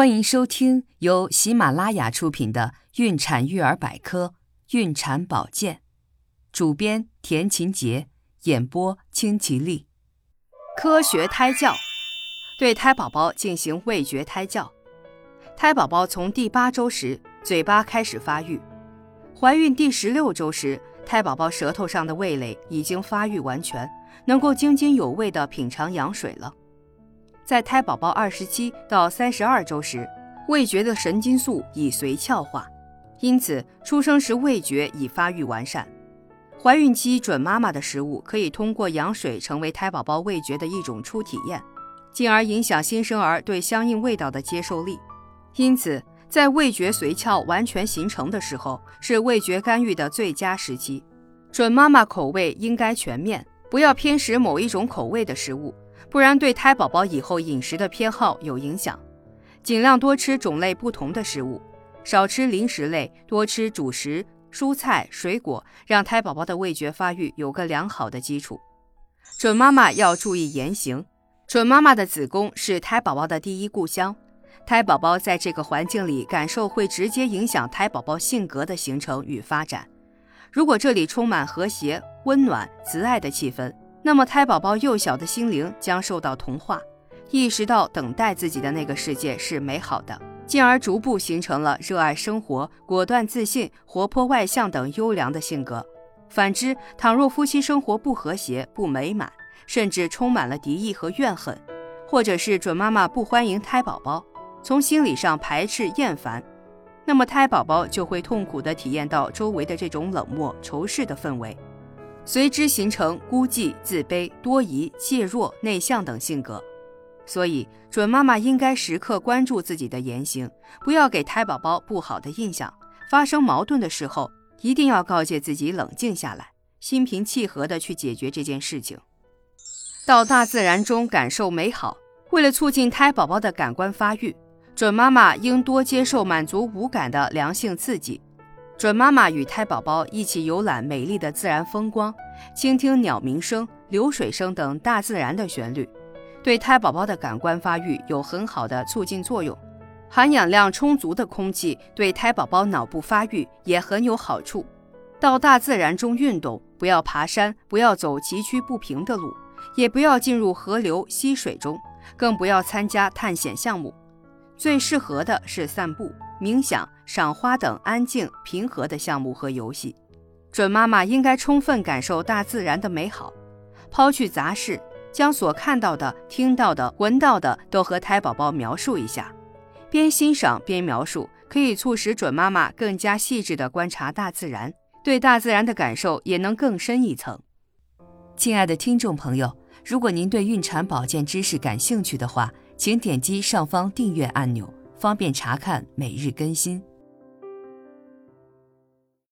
欢迎收听由喜马拉雅出品的《孕产育儿百科·孕产保健》，主编田勤杰，演播清吉丽。科学胎教，对胎宝宝进行味觉胎教。胎宝宝从第八周时，嘴巴开始发育；怀孕第十六周时，胎宝宝舌头上的味蕾已经发育完全，能够津津有味地品尝羊水了。在胎宝宝二十七到三十二周时，味觉的神经素已髓鞘化，因此出生时味觉已发育完善。怀孕期准妈妈的食物可以通过羊水成为胎宝宝味觉的一种初体验，进而影响新生儿对相应味道的接受力。因此，在味觉髓鞘完全形成的时候，是味觉干预的最佳时期。准妈妈口味应该全面，不要偏食某一种口味的食物。不然对胎宝宝以后饮食的偏好有影响，尽量多吃种类不同的食物，少吃零食类，多吃主食、蔬菜、水果，让胎宝宝的味觉发育有个良好的基础。准妈妈要注意言行，准妈妈的子宫是胎宝宝的第一故乡，胎宝宝在这个环境里感受会直接影响胎宝宝性格的形成与发展。如果这里充满和谐、温暖、慈爱的气氛。那么，胎宝宝幼小的心灵将受到同化，意识到等待自己的那个世界是美好的，进而逐步形成了热爱生活、果断自信、活泼外向等优良的性格。反之，倘若夫妻生活不和谐、不美满，甚至充满了敌意和怨恨，或者是准妈妈不欢迎胎宝宝，从心理上排斥厌烦，那么胎宝宝就会痛苦地体验到周围的这种冷漠、仇视的氛围。随之形成孤寂、自卑、多疑、怯弱、内向等性格，所以准妈妈应该时刻关注自己的言行，不要给胎宝宝不好的印象。发生矛盾的时候，一定要告诫自己冷静下来，心平气和地去解决这件事情。到大自然中感受美好，为了促进胎宝宝的感官发育，准妈妈应多接受满足五感的良性刺激。准妈妈与胎宝宝一起游览美丽的自然风光，倾听鸟鸣声、流水声等大自然的旋律，对胎宝宝的感官发育有很好的促进作用。含氧量充足的空气对胎宝宝脑部发育也很有好处。到大自然中运动，不要爬山，不要走崎岖不平的路，也不要进入河流溪水中，更不要参加探险项目。最适合的是散步。冥想、赏花等安静平和的项目和游戏，准妈妈应该充分感受大自然的美好，抛去杂事，将所看到的、听到的、闻到的都和胎宝宝描述一下。边欣赏边描述，可以促使准妈妈更加细致地观察大自然，对大自然的感受也能更深一层。亲爱的听众朋友，如果您对孕产保健知识感兴趣的话，请点击上方订阅按钮。方便查看每日更新。